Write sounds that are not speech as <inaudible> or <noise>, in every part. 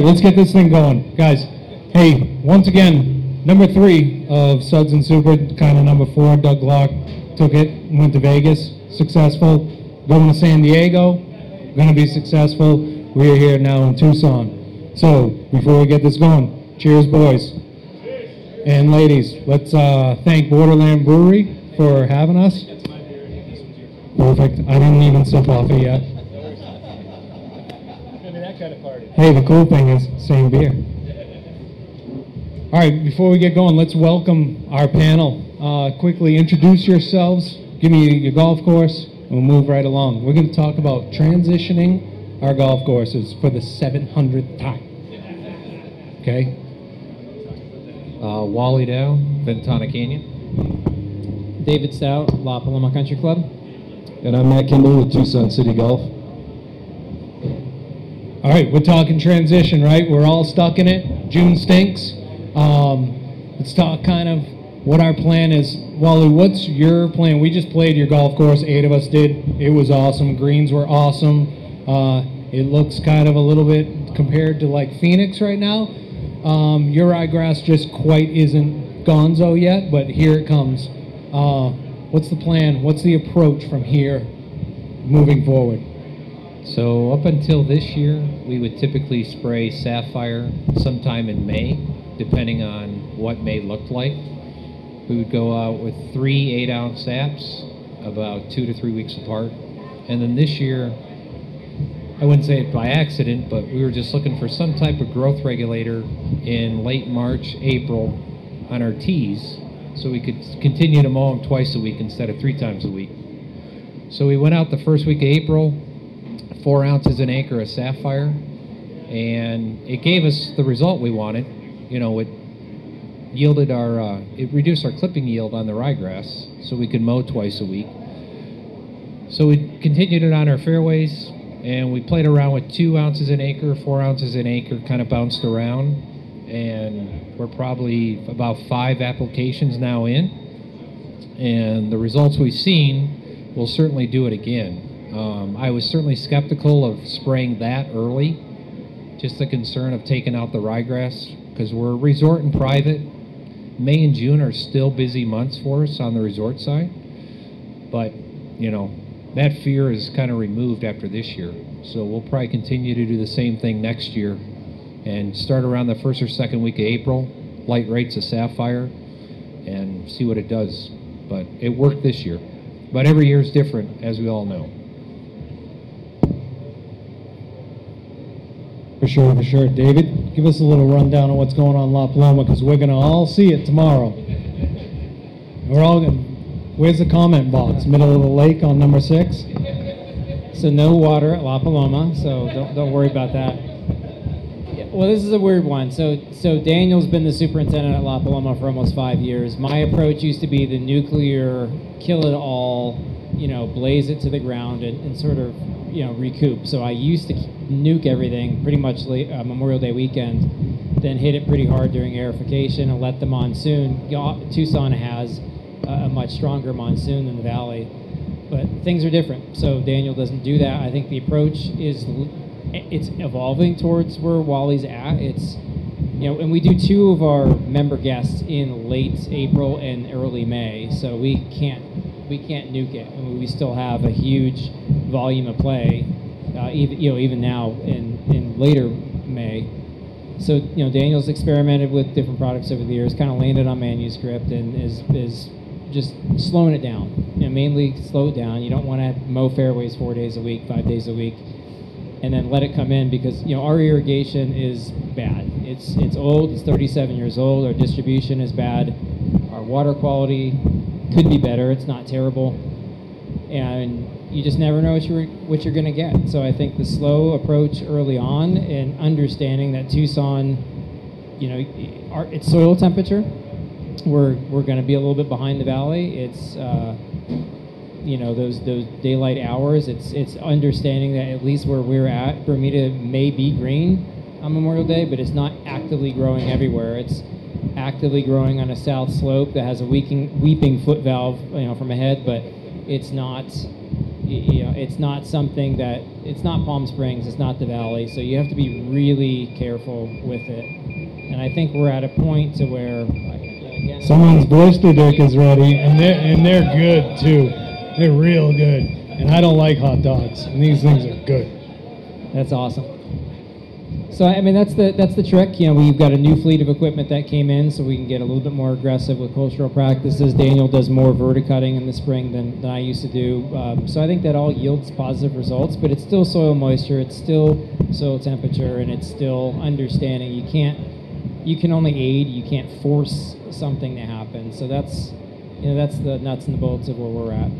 let's get this thing going, guys. Hey, once again, number three of Suds and Super, kind of number four, Doug Glock took it, went to Vegas, successful. Going to San Diego, going to be successful. We are here now in Tucson. So before we get this going, cheers, boys and ladies. Let's uh, thank Borderland Brewery for having us. Perfect. I didn't even sip off it yet. Hey, the cool thing is same beer. All right, before we get going, let's welcome our panel. Uh, quickly introduce yourselves. Give me your golf course, and we'll move right along. We're going to talk about transitioning our golf courses for the 700th time. Okay? Uh, Wally Dow, Ventana Canyon. David Stout, La Paloma Country Club. And I'm Matt Kimball with Tucson City Golf. All right, we're talking transition, right? We're all stuck in it. June stinks. Um, let's talk kind of what our plan is. Wally, what's your plan? We just played your golf course. Eight of us did. It was awesome. Greens were awesome. Uh, it looks kind of a little bit compared to like Phoenix right now. Um, your ryegrass just quite isn't gonzo yet, but here it comes. Uh, what's the plan? What's the approach from here moving forward? So up until this year, we would typically spray Sapphire sometime in May, depending on what May looked like. We would go out with three eight ounce saps about two to three weeks apart. And then this year, I wouldn't say it by accident, but we were just looking for some type of growth regulator in late March, April on our tees so we could continue to mow them twice a week instead of three times a week. So we went out the first week of April, four ounces an acre of sapphire, and it gave us the result we wanted. You know, it yielded our, uh, it reduced our clipping yield on the ryegrass, so we could mow twice a week. So we continued it on our fairways, and we played around with two ounces an acre, four ounces an acre, kind of bounced around, and we're probably about five applications now in, and the results we've seen we'll certainly do it again. Um, I was certainly skeptical of spraying that early, just the concern of taking out the ryegrass because we're resort and private. May and June are still busy months for us on the resort side, but you know that fear is kind of removed after this year. So we'll probably continue to do the same thing next year and start around the first or second week of April, light rates of sapphire, and see what it does. But it worked this year. But every year is different, as we all know. For sure, for sure. David, give us a little rundown on what's going on in La Paloma because we're going to all see it tomorrow. We're all going Where's the comment box? Middle of the lake on number six? So no water at La Paloma, so don't, don't worry about that. Well, this is a weird one. So, so Daniel's been the superintendent at La Paloma for almost five years. My approach used to be the nuclear, kill it all, you know, blaze it to the ground and, and sort of, you know, recoup. So I used to nuke everything pretty much late, uh, Memorial Day weekend, then hit it pretty hard during aerification and let the monsoon. you know, Tucson has a much stronger monsoon than the valley, but things are different. So Daniel doesn't do that. I think the approach is it's evolving towards where Wally's at. It's you know, and we do two of our member guests in late April and early May, so we can't we can't nuke it. I mean, we still have a huge volume of play, uh, even you know even now in in later May. So you know, Daniel's experimented with different products over the years, kind of landed on manuscript, and is is just slowing it down. You know, mainly slow it down. You don't want to mow fairways four days a week, five days a week, and then let it come in because you know our irrigation is bad. It's it's old. It's 37 years old. Our distribution is bad. Our water quality could be better. It's not terrible, and you just never know what you're what you're going to get. So I think the slow approach early on and understanding that Tucson, you know, our, its soil temperature, we're we're going to be a little bit behind the valley. It's uh, you know those those daylight hours. It's it's understanding that at least where we're at, Bermuda may be green on Memorial Day, but it's not actively growing everywhere. It's actively growing on a south slope that has a weeping weeping foot valve, you know, from ahead, but it's not you know, it's not something that it's not Palm Springs, it's not the Valley, so you have to be really careful with it. And I think we're at a point to where again, Someone's blister dick is ready, and they're and they're good too. They're real good. And I don't like hot dogs, and these things are good. That's awesome. So I mean that's the that's the trick. You know, we've got a new fleet of equipment that came in, so we can get a little bit more aggressive with cultural practices. Daniel does more verticutting in the spring than, than I used to do. Um, so I think that all yields positive results. But it's still soil moisture, it's still soil temperature, and it's still understanding. You can't you can only aid, you can't force something to happen. So that's you know that's the nuts and the bolts of where we're at.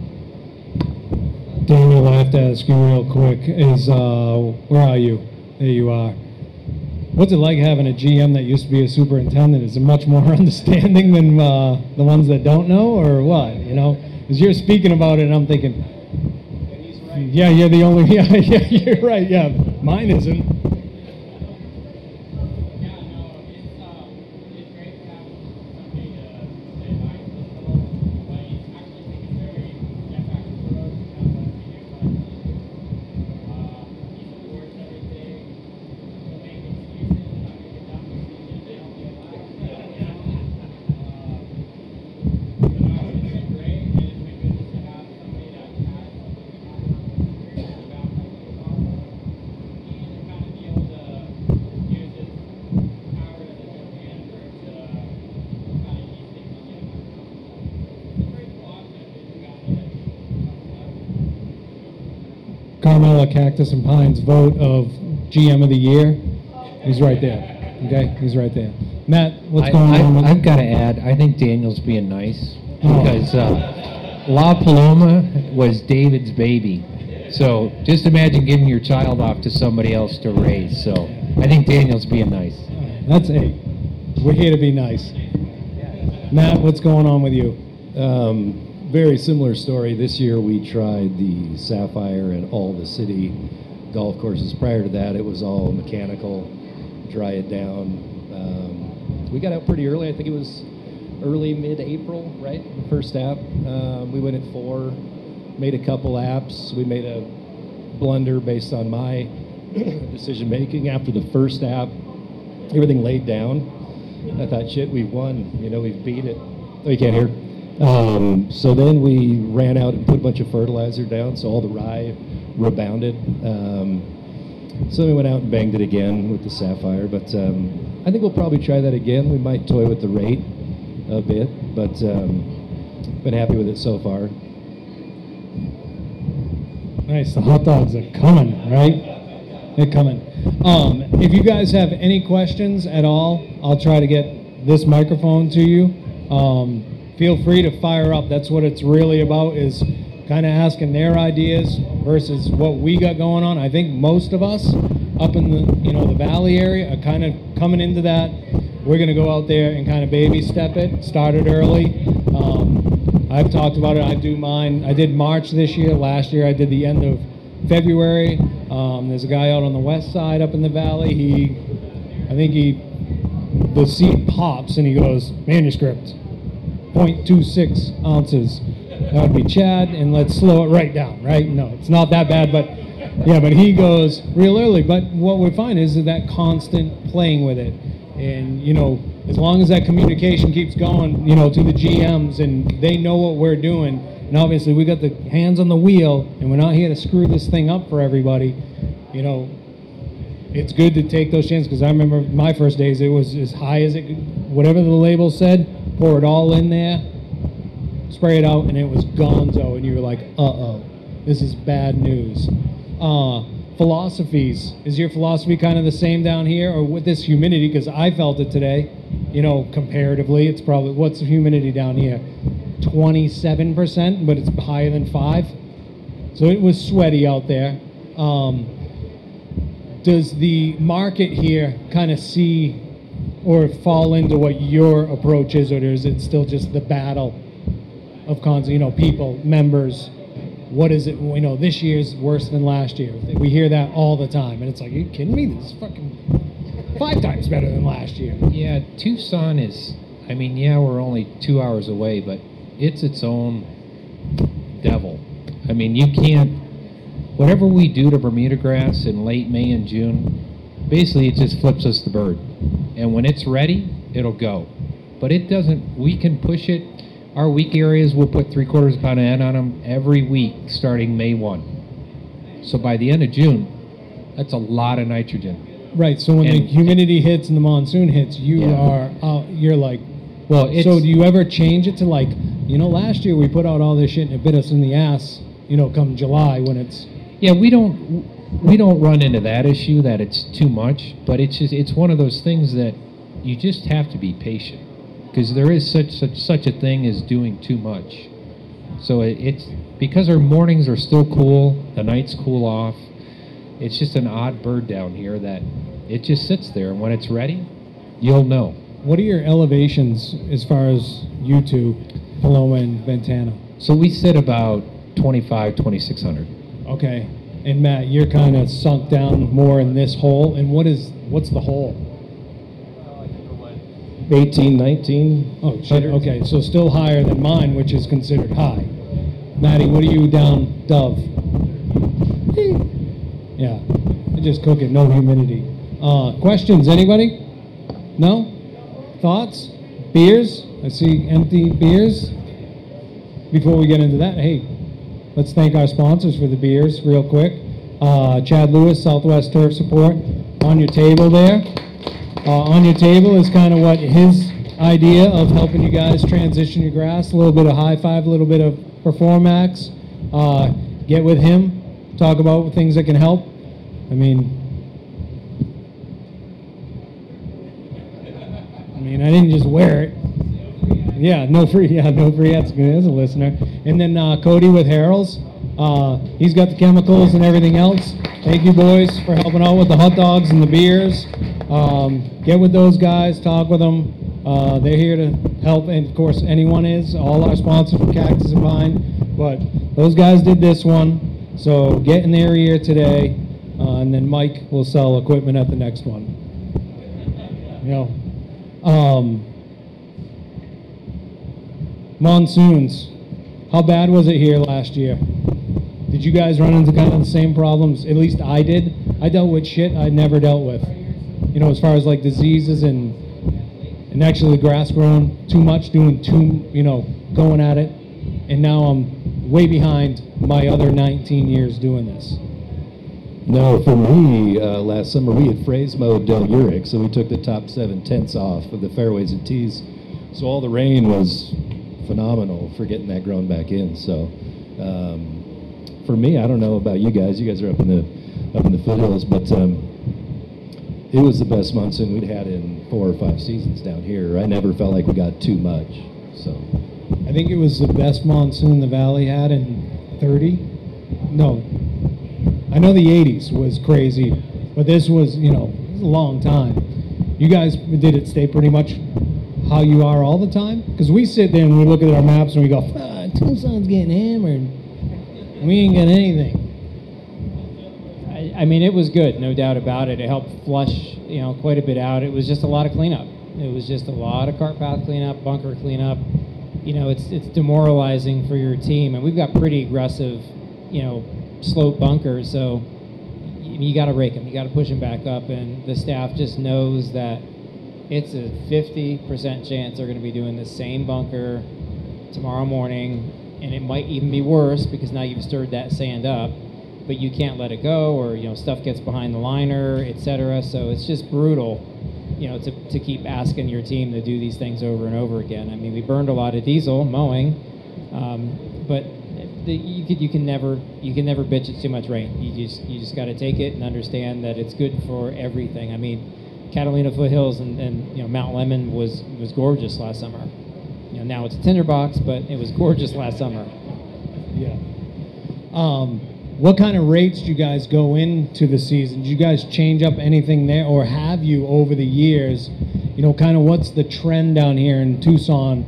Daniel, I have to ask you real quick. Is uh, where are you? There you are. What's it like having a GM that used to be a superintendent? Is it much more <laughs> understanding than uh, the ones that don't know, or what? You know, as you're speaking about it, I'm thinking, yeah, you're the only. Yeah, <laughs> yeah, you're right. Yeah, mine isn't. Cactus and Pines vote of GM of the year. He's right there. Okay, he's right there. Matt, what's I, going I, on? I've got to add, I think Daniel's being nice Oh. because uh, La Paloma was David's baby. So just imagine giving your child off to somebody else to raise. So I think Daniel's being nice. That's eight. We're here to be nice. Matt, what's going on with you? Um, very similar story. This year we tried the Sapphire and all the city golf courses. Prior to that, it was all mechanical, dry it down. Um, we got out pretty early. I think it was early mid-April, right? The first app. Um, we went at four, made a couple apps. We made a blunder based on my <clears throat> decision making after the first app. Everything laid down. I thought, shit, we've won. You know, we've beat it. Oh, you can't hear. Um, so then we ran out and put a bunch of fertilizer down, so all the rye rebounded. Um, so we went out and banged it again with the sapphire, but um, I think we'll probably try that again. We might toy with the rate a bit, but um, been happy with it so far. Nice. The hot dogs are coming, right? They're coming. Um, if you guys have any questions at all, I'll try to get this microphone to you. Feel free to fire up. That's what it's really about is kind of asking their ideas versus what we got going on. I think most of us up in the you know the valley area are kind of coming into that. We're gonna go out there and kind of baby step it. Start it early. Um, I've talked about it. I do mine. I did March this year. Last year I did the end of February. Um, there's a guy out on the west side up in the valley. He, I think he, the seed pops and he goes manuscript, 0.26 ounces. That would be Chad, and let's slow it right down. Right? No, it's not that bad, but yeah, but he goes real early. But what we find is that constant playing with it, and you know, as long as that communication keeps going, you know, to the GMs and they know what we're doing. And obviously, we got the hands on the wheel, and we're not here to screw this thing up for everybody. You know, it's good to take those chances because I remember my first days, it was as high as it, whatever the label said, pour it all in there, spray it out, and it was gonzo, and you were like, uh oh, this is bad news. Uh, philosophies, is your philosophy kind of the same down here, or with this humidity? Because I felt it today, you know, comparatively, it's probably, what's the humidity down here? 27%, but it's higher than 5. So it was sweaty out there. Um, does the market here kind of see or fall into what your approach is, or is it still just the battle of cons? You know, people, members. What is it? You know, this year's worse than last year. We hear that all the time, and it's like, are you kidding me? This is fucking five times better than last year. Yeah, Tucson is, I mean, yeah, we're only two hours away, but it's its own devil. I mean, you can't whatever we do to Bermuda grass in late May and June, basically it just flips us the bird. And when it's ready, it'll go. But it doesn't, we can push it. Our weak areas, we'll put three quarters of a pound of N on them every week starting May 1. So by the end of June, that's a lot of nitrogen. Right. So when the And- humidity hits and the monsoon hits, you Yeah. are out. You're like. Well, so do you ever change it to like, you know, last year we put out all this shit and it bit us in the ass. You know, come July when it's. Yeah, we don't we don't run into that issue that it's too much, but it's just it's one of those things that you just have to be patient because there is such such such a thing as doing too much. So it, it's because our mornings are still cool, the nights cool off. It's just an odd bird down here that it just sits there, and when it's ready, you'll know. What are your elevations as far as you two, Paloma and Ventana? So we sit about 25, 2600. Okay. And Matt, you're kind of sunk down more in this hole. And what is what's the hole? 18, 19. Oh, shit. Okay, so still higher than mine, which is considered high. Maddie, what are you down, Dove? <laughs> Yeah, I just cook it, no humidity. Uh, questions, anybody? No? Thoughts? Beers? I see empty beers. Before we get into that, hey, let's thank our sponsors for the beers real quick. Uh, Chad Lewis, Southwest Turf Support, on your table there. Uh, on your table is kind of what his idea of helping you guys transition your grass. A little bit of high five, a little bit of Performax. Uh, get with him, talk about things that can help. I mean, I mean, I didn't just wear it. Yeah, no free. Yeah, no free. Good as a listener. And then uh, Cody with Harrell's. Uh, he's got the chemicals and everything else. Thank you, boys, for helping out with the hot dogs and the beers. Um, get with those guys, talk with them. Uh, they're here to help, and of course, anyone is. All our sponsors from Cactus and Pine. But those guys did this one, so get in their ear today, uh, and then Mike will sell equipment at the next one. You know, um, monsoons. How bad was it here last year? Did you guys run into kind of the same problems? At least I did. I dealt with shit I never dealt with. You know, as far as like diseases and and actually grass growing too much, doing too, you know, going at it. And now I'm way behind my other 19 years doing this. No, for me, uh, last summer we had fraise mowed Del so we took the top seven tenths off of the fairways and tees. So all the rain was phenomenal for getting that grown back in. So um, for me, I don't know about you guys. You guys are up in the up in the foothills, but um, it was the best monsoon we'd had in four or five seasons down here. I never felt like we got too much. So I think it was the best monsoon the valley had in 30. No, I know the 80s was crazy, but this was, you know, was a long time. You guys did it stay pretty much how you are all the time? Because we sit there and we look at our maps and we go, ah, Tucson's getting hammered. We ain't got anything. I, I mean, it was good, no doubt about it. It helped flush, you know, quite a bit out. It was just a lot of cleanup. It was just a lot of cart path cleanup, bunker cleanup. You know, it's it's demoralizing for your team, and we've got pretty aggressive, you know, slope bunkers. So you, you got to rake them. You got to push them back up, and the staff just knows that it's a 50% chance they're going to be doing the same bunker tomorrow morning, and it might even be worse because now you've stirred that sand up but you can't let it go or you know stuff gets behind the liner etc so it's just brutal you know to, to keep asking your team to do these things over and over again. I mean we burned a lot of diesel mowing um, but the, you, could, you can never you can never bitch at too much rain. You just you just got to take it and understand that it's good for everything. I mean catalina foothills and, and you know mount Lemmon was was gorgeous last summer you know now it's a tinderbox but it was gorgeous last summer Yeah. Um, what kind of rates do you guys go into the season? Do you guys change up anything there, or have you over the years? You know, kind of what's the trend down here in Tucson,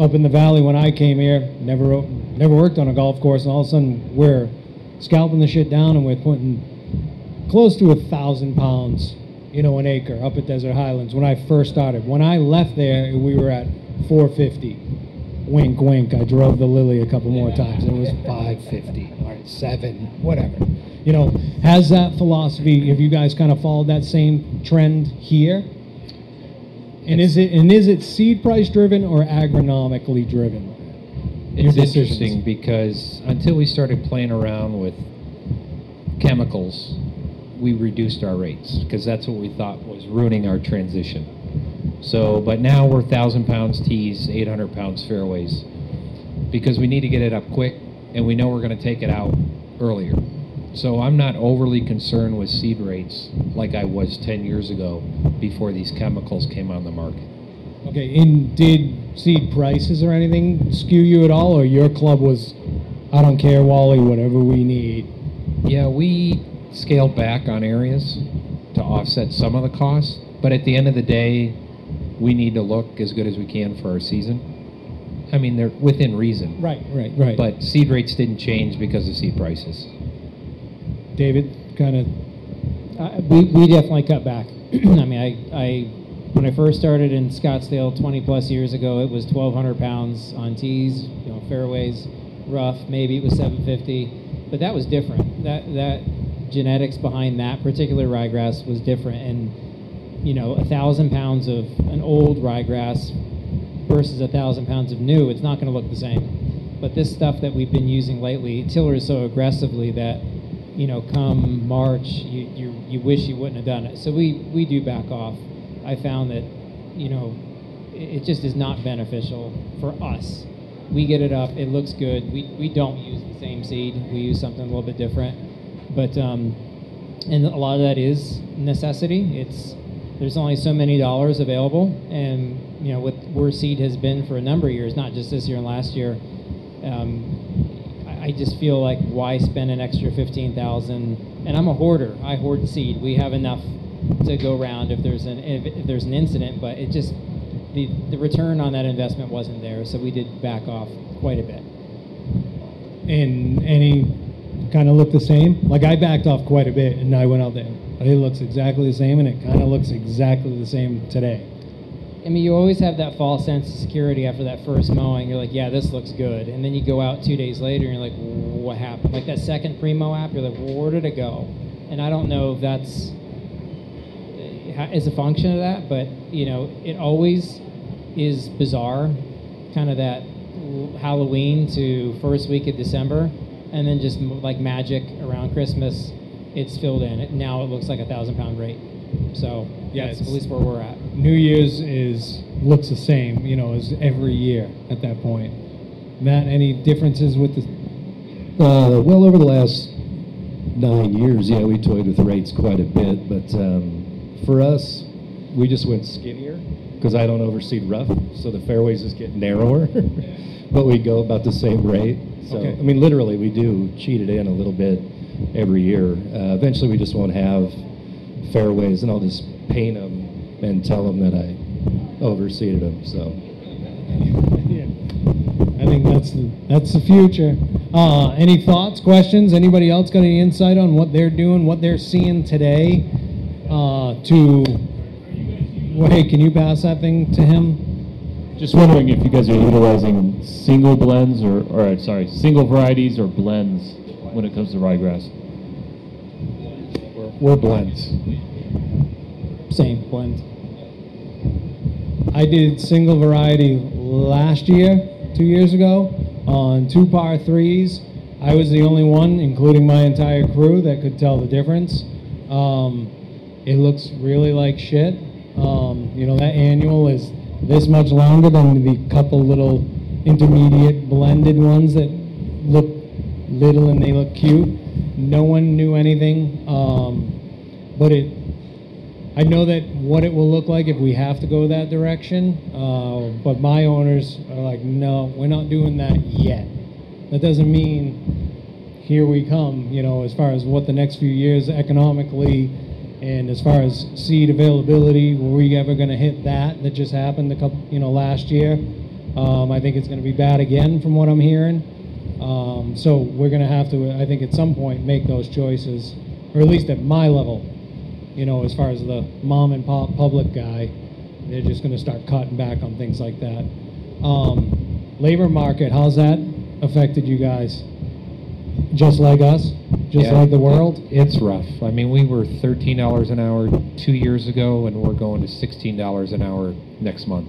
up in the valley? When I came here, never never worked on a golf course, and all of a sudden we're scalping the shit down, and we're putting close to a thousand pounds, you know, an acre up at Desert Highlands. When I first started, when I left there, we were at 450 wink, wink. I drove the Lily a couple more times. It was 550 or seven, whatever. you know, has that philosophy, have you guys kind of followed that same trend here? And is it, and is it seed price driven or agronomically driven? Your It's decisions. interesting because until we started playing around with chemicals, we reduced our rates because that's what we thought was ruining our transition. So, but now we're thousand pounds tees, eight hundred pounds fairways, because we need to get it up quick, and we know we're going to take it out earlier. So I'm not overly concerned with seed rates like I was ten years ago before these chemicals came on the market. Okay, and did seed prices or anything skew you at all, or your club was, I don't care, Wally, whatever we need? Yeah, we scaled back on areas to offset some of the costs, but at the end of the day, we need to look as good as we can for our season. I mean, they're within reason. Right, right, right. But seed rates didn't change because of seed prices. David, kind of, Uh, we, we definitely cut back. <clears throat> I mean, I, I, when I first started in Scottsdale 20 plus years ago, it was 1,200 pounds on tees, you know, fairways, rough. Maybe it was 750, but that was different. That that genetics behind that particular ryegrass was different, and you know, a thousand pounds of an old ryegrass versus a thousand pounds of new, it's not going to look the same. But this stuff that we've been using lately, tillers so aggressively that you know, come March, you, you, you wish you wouldn't have done it. So we, we do back off. I found that, you know, it, just is not beneficial for us. We get it up, it looks good. We, we don't use the same seed, we use something a little bit different. But, um, and a lot of that is necessity. It's, there's only so many dollars available. And, you know, with where seed has been for a number of years, not just this year and last year, um, I just feel like why spend an extra fifteen thousand? And I'm a hoarder. I hoard seed. We have enough to go around if there's an if, if there's an incident, but it just the the return on that investment wasn't there, so we did back off quite a bit. and any kind of look the same? Like I backed off quite a bit, and I went out there. It looks exactly the same, and it kind of looks exactly the same today. I mean, you always have that false sense of security after that first mowing. You're like, yeah, this looks good, and then you go out two days later, and you're like, what happened? Like that second pre-mow app, you're like, where did it go? And I don't know if that's uh, is a function of that, but you know, it always is bizarre, kind of that Halloween to first week of December, and then just like magic around Christmas, it's filled in. It, now it looks like a thousand pound rate. So Yeah, that's at least where we're at. New Year's is looks the same, you know, as every year at that point. Matt, any differences with the? Uh, well, over the last nine years, yeah, we toyed with rates quite a bit, but um, for us, we just went skinnier because I don't overseed rough, so the fairways just get narrower, <laughs> but we go about the same rate. So, Okay. I mean, literally, we do cheat it in a little bit every year. Uh, eventually, we just won't have fairways, and I'll just paint them and tell them that I overseeded them. So. <laughs> yeah, I think that's the that's the future. Uh, any thoughts, questions? Anybody else got any insight on what they're doing, what they're seeing today? Uh, to, well, hey, can you pass that thing to him? Just wondering if you guys are utilizing single blends or, or sorry, single varieties or blends when it comes to ryegrass. We're blends. Same blend. I did single variety last year, two years ago, on two par threes. I was the only one, including my entire crew, that could tell the difference. Um, it looks really like shit. Um, you know, that annual is this much longer than the couple little intermediate blended ones that look little and they look cute. No one knew anything, um, but it I know that what it will look like if we have to go that direction, uh, but my owners are like, no, we're not doing that yet. That doesn't mean here we come, you know, as far as what the next few years economically and as far as seed availability, were we ever going to hit that that just happened a couple, you know, last year? Um, I think it's going to be bad again from what I'm hearing. Um, so we're going to have to, I think, at some point make those choices, or at least at my level you know, as far as the mom and pop public guy, they're just going to start cutting back on things like that. Um, labor market, how's that affected you guys? Just like us, just Yeah, like the world. It's rough. I mean, we were thirteen dollars an hour two years ago, and we're going to sixteen dollars an hour next month.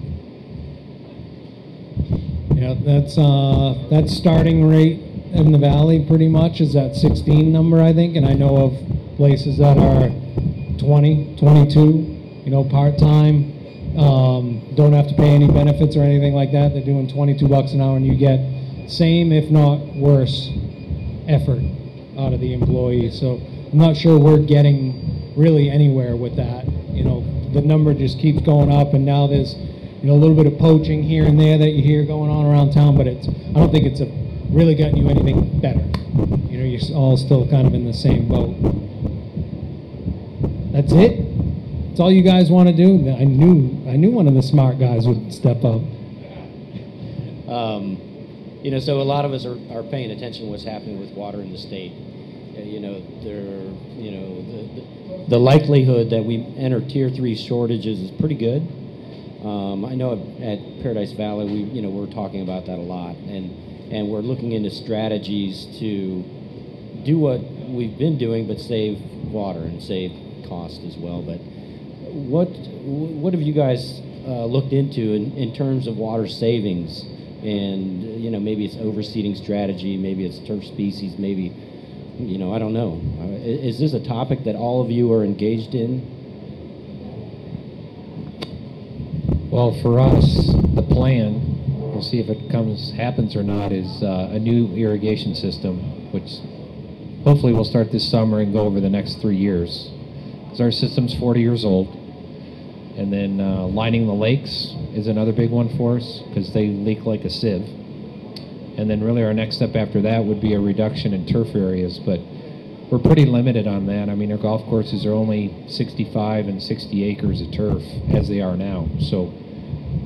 Yeah, that's uh, that starting rate in the valley pretty much is that 16 number, I think, and I know of places that are 20, 22, you know, part time. Um, don't have to pay any benefits or anything like that. They're doing 22 bucks an hour, and you get same, if not worse, effort out of the employee. So I'm not sure we're getting really anywhere with that. You know, the number just keeps going up, and now there's you know a little bit of poaching here and there that you hear going on around town, but it's I don't think it's a, really gotten you anything better. You know, you're all still kind of in the same boat. That's it. That's all you guys want to do. I knew I knew one of the smart guys would step up. Um, you know, so a lot of us are, are paying attention to what's happening with water in the state. Uh, you know, there, you know, the, the, the likelihood that we enter tier three shortages is pretty good. Um, I know at, Paradise Valley, we, you know, we're talking about that a lot, and and we're looking into strategies to do what we've been doing, but save water and save cost as well. But what what have you guys uh, looked into in, in terms of water savings? And you know, maybe it's overseeding strategy, maybe it's turf species, maybe you know, I don't know. Uh, is this a topic that all of you are engaged in? Well, for us, the plan, we'll see if it comes, happens or not, is uh, a new irrigation system, which hopefully we'll start this summer and go over the next three years. Because our system's 40 years old. And then uh, lining the lakes is another big one for us, because they leak like a sieve. And then really our next step after that would be a reduction in turf areas, but we're pretty limited on that. I mean, our golf courses are only 65 and 60 acres of turf as they are now, so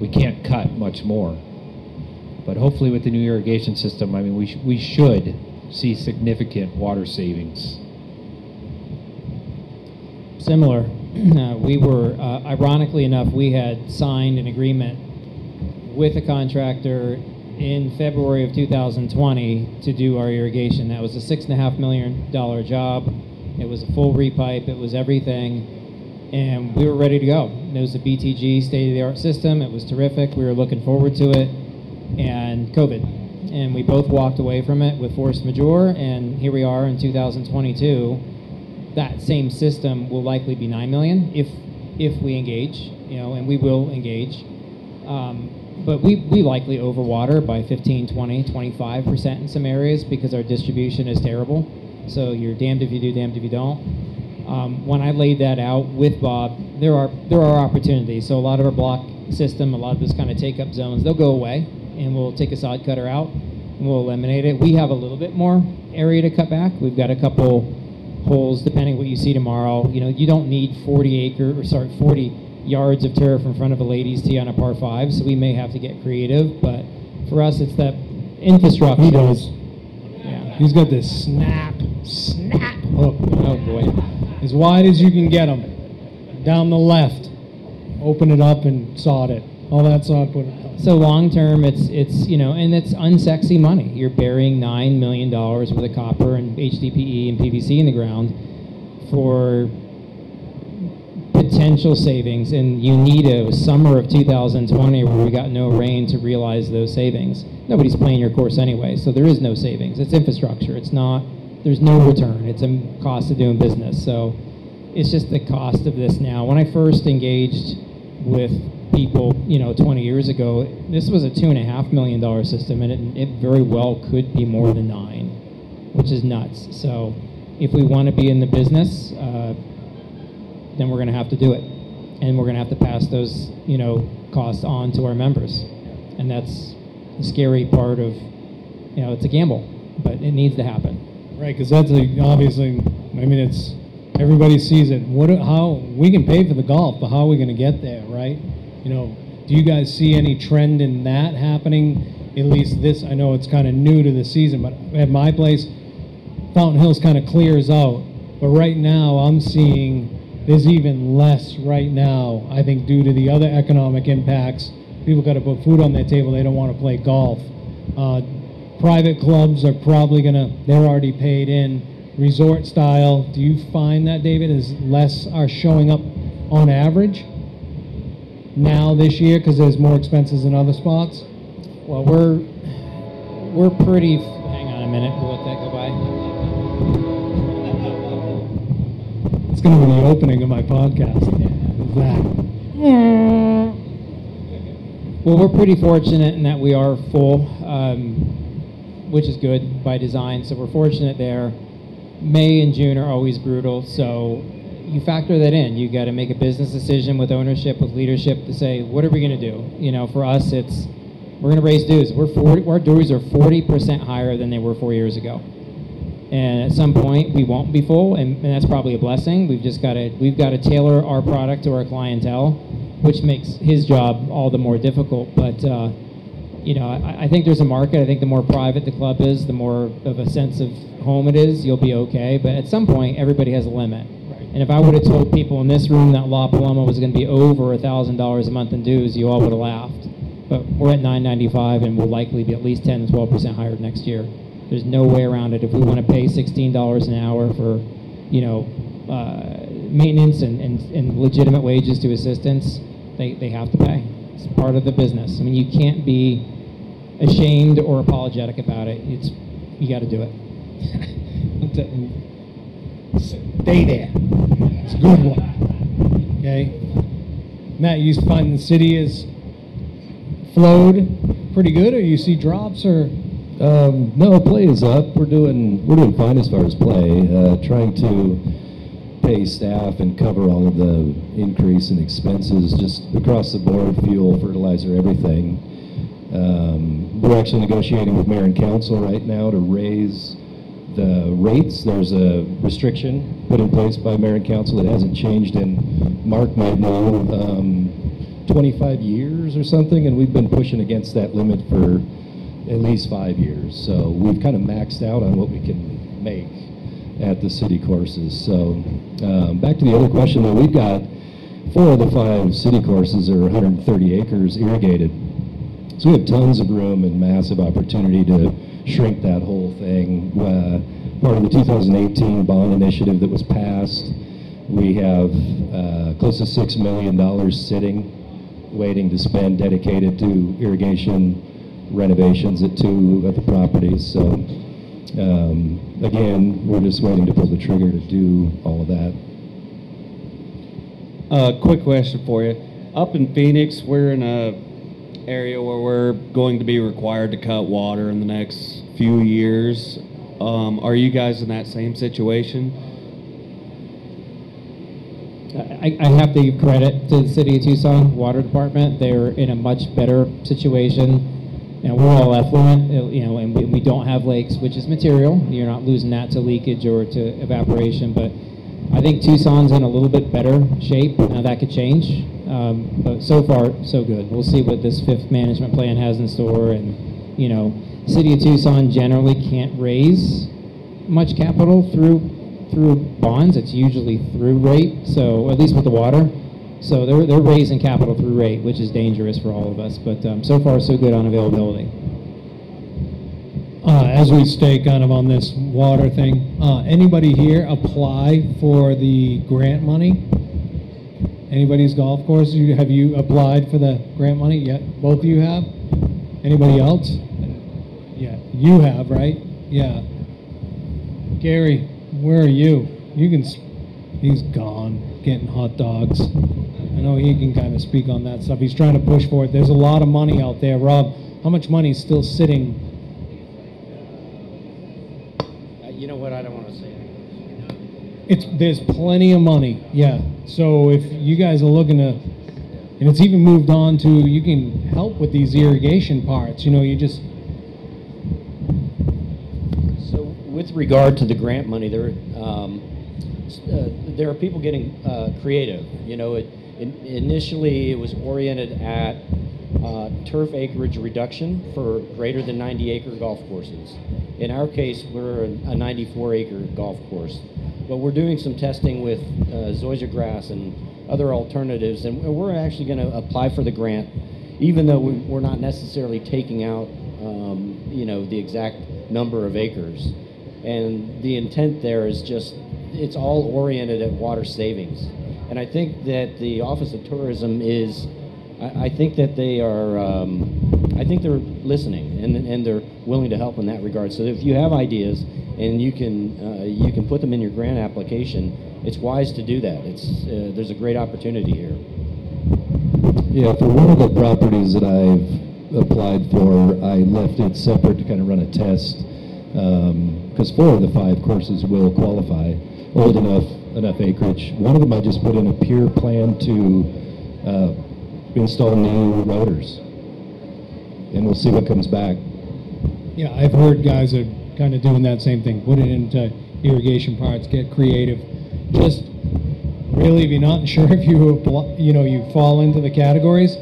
we can't cut much more. But hopefully, with the new irrigation system, I mean, we, sh- we should see significant water savings. Similar. Uh, we were, uh, ironically enough, we had signed an agreement with a contractor in February of 2020 to do our irrigation. That was a six and a half million dollar job. It was a full repipe. It was everything, and we were ready to go. It was a BTG state of the art system. It was terrific. We were looking forward to it, and COVID, and we both walked away from it with force majeure. And here we are in 2022 that same system will likely be 9 million if if we engage you know and we will engage. Um, but we, we likely overwater by 15 20 25% in some areas because our distribution is terrible. So you're damned if you do damned if you don't. Um, when i laid that out with bob there are there are opportunities. So a lot of our block system a lot of this kind of take up zones they'll go away and we'll take a sod cutter out and we'll eliminate it. We have a little bit more area to cut back. We've got a couple holes, depending what you see tomorrow. You know, you don't need 40 acre, or sorry, 40 yards of turf in front of a ladies' tee on a par five, so we may have to get creative. But for us, it's that infrastructure. He does. Yeah. He's got this snap, snap hook. Oh boy. as wide as you can get them, down the left. Open it up and sod it. All that sod. So long term, it's it's you know, and it's unsexy money. You're burying nine million dollars worth of copper and HDPE and PVC in the ground for potential savings, and you need a summer of 2020 where we got no rain to realize those savings. Nobody's playing your course anyway, so there is no savings. It's infrastructure. It's not. There's no return. It's a cost of doing business. So it's just the cost of this now. When I first engaged with people, you know, 20 years ago, this was a two and a half million dollar system, and it, it very well could be more than nine, which is nuts. So, if we want to be in the business, uh, then we're going to have to do it, and we're going to have to pass those, you know, costs on to our members, and that's the scary part of, you know, it's a gamble, but it needs to happen. Right, because that's a, obviously, I mean, it's everybody sees it. What? How we can pay for the golf, but how are we going to get there? Right? You know, do you guys see any trend in that happening? At least this, I know it's kind of new to the season, but at my place, Fountain Hills kind of clears out. But right now, I'm seeing there's even less right now. I think due to the other economic impacts, people got to put food on their table. They don't want to play golf. Uh, private clubs are probably gonna, they're already paid in. Resort style, do you find that, David, is less are showing up on average now this year because there's more expenses in other spots? Well, we're we're pretty. Hang on a minute. We'll let that go by. It's gonna be the opening of my podcast. That? Well, we're pretty fortunate in that we are full, um, which is good by design. So we're fortunate there. May and June are always brutal, so you factor that in. You got to make a business decision with ownership, with leadership, to say, what are we going to do? You know, for us, it's we're going to raise dues. We're 40, our dues are 40% higher than they were four years ago. And at some point, we won't be full, and, and that's probably a blessing. We've just got to we've got to tailor our product to our clientele, which makes his job all the more difficult. But uh, you know, I, I think there's a market. I think the more private the club is, the more of a sense of home it is. You'll be okay. But at some point, everybody has a limit. And if I would have told people in this room that La Paloma was going to be over a thousand dollars a month in dues, you all would have laughed. But we're at 995, and we'll likely be at least 10 to 12 percent higher next year. There's no way around it. If we want to pay $16 an hour for, you know, uh, maintenance and, and, and legitimate wages to assistants, they, they have to pay. It's part of the business. I mean, you can't be ashamed or apologetic about it. It's you got to do it. <laughs> Stay there. It's a good one. Okay. Matt, you find the city is flowed pretty good, or you see drops, or Um, no, play is up. We're doing we're doing fine as far as play. Uh, trying to pay staff and cover all of the increase in expenses just across the board, fuel, fertilizer, everything. Um, we're actually negotiating with mayor and council right now to raise the rates. There's a restriction put in place by mayor and council that hasn't changed in, Mark might know, um, 25 years or something, and we've been pushing against that limit for at least five years. So we've kind of maxed out on what we can make at the city courses. So um, back to the other question, though, we've got four of the five city courses are 130 acres irrigated. So we have tons of room and massive opportunity to shrink that whole thing. Uh, part of the 2018 bond initiative that was passed, we have uh, close to $6 million sitting, waiting to spend dedicated to irrigation renovations at two of the properties. So um, again, we're just waiting to pull the trigger to do all of that. Uh, quick question for you. Up in Phoenix, we're in a area where we're going to be required to cut water in the next few years. Um, are you guys in that same situation? I, I have to give credit to the city of Tucson Water Department. They're in a much better situation. And we're all effluent, uh, you know, and we, we don't have lakes, which is material. You're not losing that to leakage or to evaporation. But I think Tucson's in a little bit better shape. Now that could change. Um, but so far, so good. We'll see what this fifth management plan has in store. And, you know, city of Tucson generally can't raise much capital through through bonds. It's usually through rate, so at least with the water. So they're, they're raising capital through rate, which is dangerous for all of us. But um, so far, so good on availability. uh, as we stay kind of on this water thing, uh, anybody here apply for the grant money? Anybody's golf course? You, have you applied for the grant money? yet? both of you have. Anybody else? Yeah, you have, right? Yeah. Gary, where are you? You can. He's gone, getting hot dogs. I know he can kind of speak on that stuff. He's trying to push for it. There's a lot of money out there, Rob. How much money is still sitting? Uh, You know what, I don't want to say that. It's there's plenty of money. Yeah. So if you guys are looking to, and it's even moved on to you can help with these irrigation parts. You know, you just So with regard to the grant money, there, um, uh, there are people getting uh, creative. You know, it, in, initially it was oriented at uh, turf acreage reduction for greater than 90 acre golf courses. In our case, we're a 94 acre golf course, but we're doing some testing with uh, zoysia grass and other alternatives, and we're actually going to apply for the grant, even though we, we're not necessarily taking out um, you know, the exact number of acres. And the intent there is just, it's all oriented at water savings. And I think that the Office of Tourism is, I, I think that they are, um, I think they're listening and, and they're willing to help in that regard. So if you have ideas and you can, uh, you can put them in your grant application, it's wise to do that. It's, uh, there's a great opportunity here. Yeah, for one of the properties that I've applied for, I left it separate to kind of run a test, because four of the five courses will qualify, old enough, enough acreage. One of them I just put in a peer plan to uh, install new rotors, and we'll see what comes back. Yeah, I've heard guys are kind of doing that same thing. Put it into irrigation parts, get creative. Just really, if you're not <laughs> sure if you you know you fall into the categories,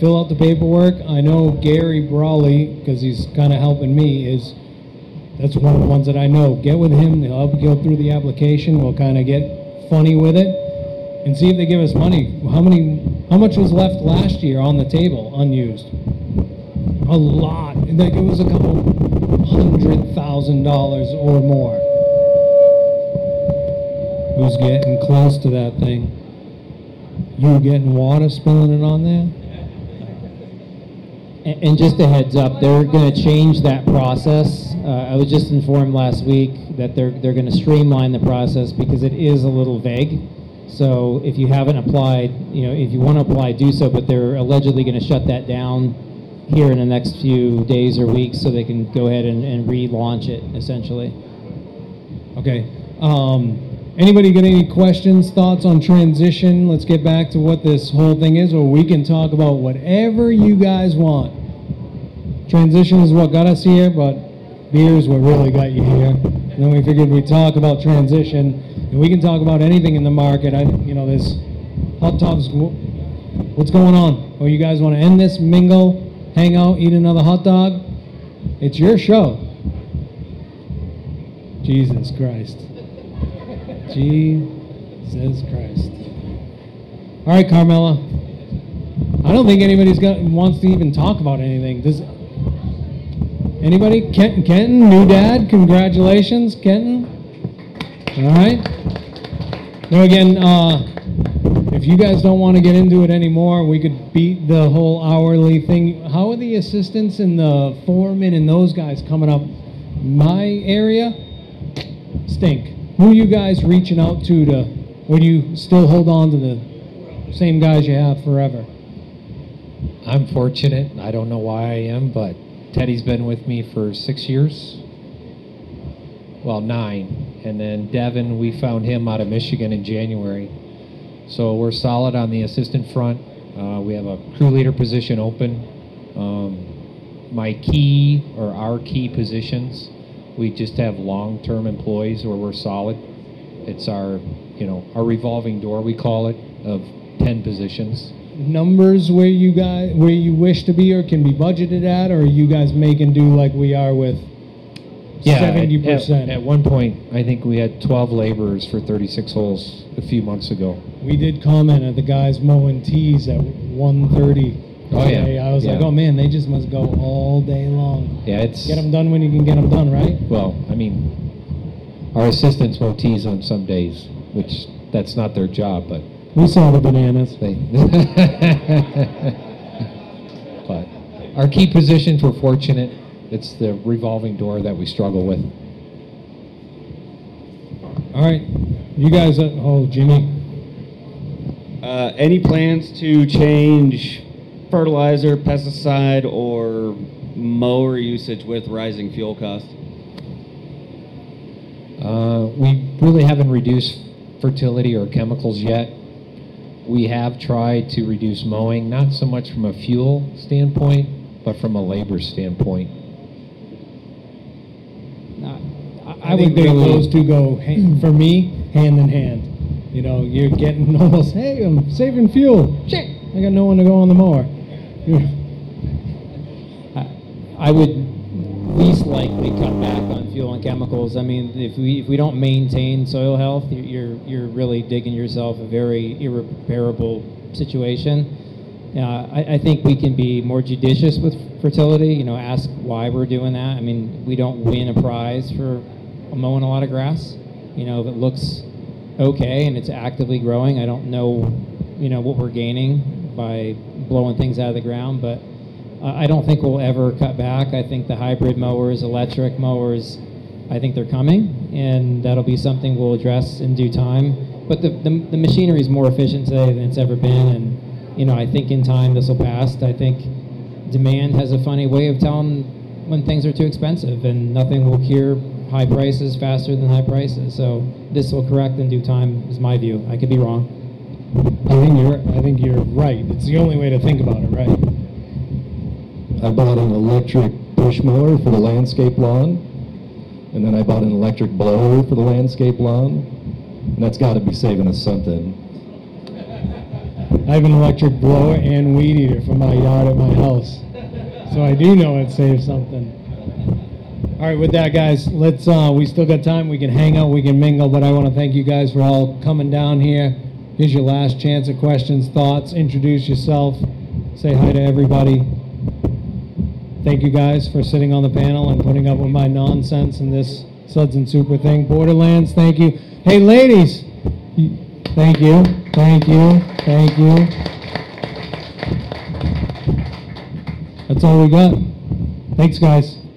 fill out the paperwork. I know Gary Brawley because he's kind of helping me. Is that's one of the ones that I know. Get with him. He'll help go through the application. We'll kind of get funny with it and see if they give us money. How many? How much was left last year on the table unused? A lot. Like it was a couple hundred thousand dollars or more. Who's getting close to that thing? You getting water spilling it on there? And, and just a heads up, they're going to change that process. Uh, I was just informed last week that they're they're going to streamline the process because it is a little vague. So if you haven't applied, you know, if you want to apply, do so. But they're allegedly going to shut that down here in the next few days or weeks, so they can go ahead and, and relaunch it essentially. Okay. Um, anybody got any questions, thoughts on transition? Let's get back to what this whole thing is, or we can talk about whatever you guys want. Transition is what got us here, but beer is what really got you here. And then we figured we'd talk about transition, and we can talk about anything in the market. I, you know, this hot tubs. What's going on? Or you guys want to end this, mingle, hang out, eat another hot dog? It's your show. Jesus Christ. Jesus Christ. All right, Carmela. I don't think anybody's got wants to even talk about anything. Does anybody? Kenton, Kenton, new dad. Congratulations, Kenton. All right. Now again, uh, you guys don't want to get into it anymore, we could beat the whole hourly thing. How are the assistants and the foremen and those guys coming up? My area stink. Who are you guys reaching out to to, do you still hold on to the same guys you have forever? I'm fortunate. I don't know why I am, but Teddy's been with me for six years. Well, nine. And then Devin, we found him out of Michigan in January. So we're solid on the assistant front. Uh, we have a crew leader position open. Um, my key or our key positions, we just have long-term employees where we're solid. It's our, you know, our revolving door we call it of ten positions. Numbers where you guys where you wish to be or can be budgeted at, or you guys making do like we are with Yeah, seventy percent? at one point, I think we had 12 laborers for 36 holes a few months ago. We did comment at the guys mowing tees at one thirty. Oh, yeah. I was like, oh man, they just must go all day long. Yeah, it's Get them done when you can get them done, right? well. I mean, our assistants mow tees on some days, which that's not their job, but We saw the bananas. they. <laughs> but our key positions, we're fortunate. It's the revolving door that we struggle with. All right, you guys. Uh, oh, Jimmy. Uh, any plans to change fertilizer, pesticide, or mower usage with rising fuel costs? Uh, we really haven't reduced fertility or chemicals yet. We have tried to reduce mowing, not so much from a fuel standpoint, but from a labor standpoint. I, I would think those two go hand, for me hand in hand. You know, you're getting <laughs> almost. Hey, I'm saving fuel. Shit, I got no one to go on the mower. <laughs> I, I would least likely cut back on fuel and chemicals. I mean, if we if we don't maintain soil health, you- you're you're really digging yourself a very irreparable situation. Uh, I, I think we can be more judicious with fertility. You know, ask why we're doing that. I mean, we don't win a prize for mowing a lot of grass. You know, if it looks okay and it's actively growing, I don't know, you know, what we're gaining by blowing things out of the ground. But uh, I don't think we'll ever cut back. I think the hybrid mowers, electric mowers, I think they're coming, and that'll be something we'll address in due time. But the, the, the machinery is more efficient today than it's ever been, and you know I think in time this will pass. I think demand has a funny way of telling when things are too expensive, and nothing will cure high prices faster than high prices. So this will correct in due time, is my view. I could be wrong. I think you're, I think you're right. It's the only way to think about it, right? I bought an electric push mower for the landscape lawn, and then I bought an electric blower for the landscape lawn, and that's got to be saving us something. I have an electric blower and weed eater for my yard at my house. So I do know it saves something. All right, with that, guys, let's, uh, we still got time. We can hang out, we can mingle, but I want to thank you guys for all coming down here. Here's your last chance at questions, thoughts, introduce yourself, say hi to everybody. Thank you guys for sitting on the panel and putting up with my nonsense and this Suds and Super thing. Borderlands, thank you. Hey, ladies, thank you, thank you, thank you. That's all we got. Thanks, guys.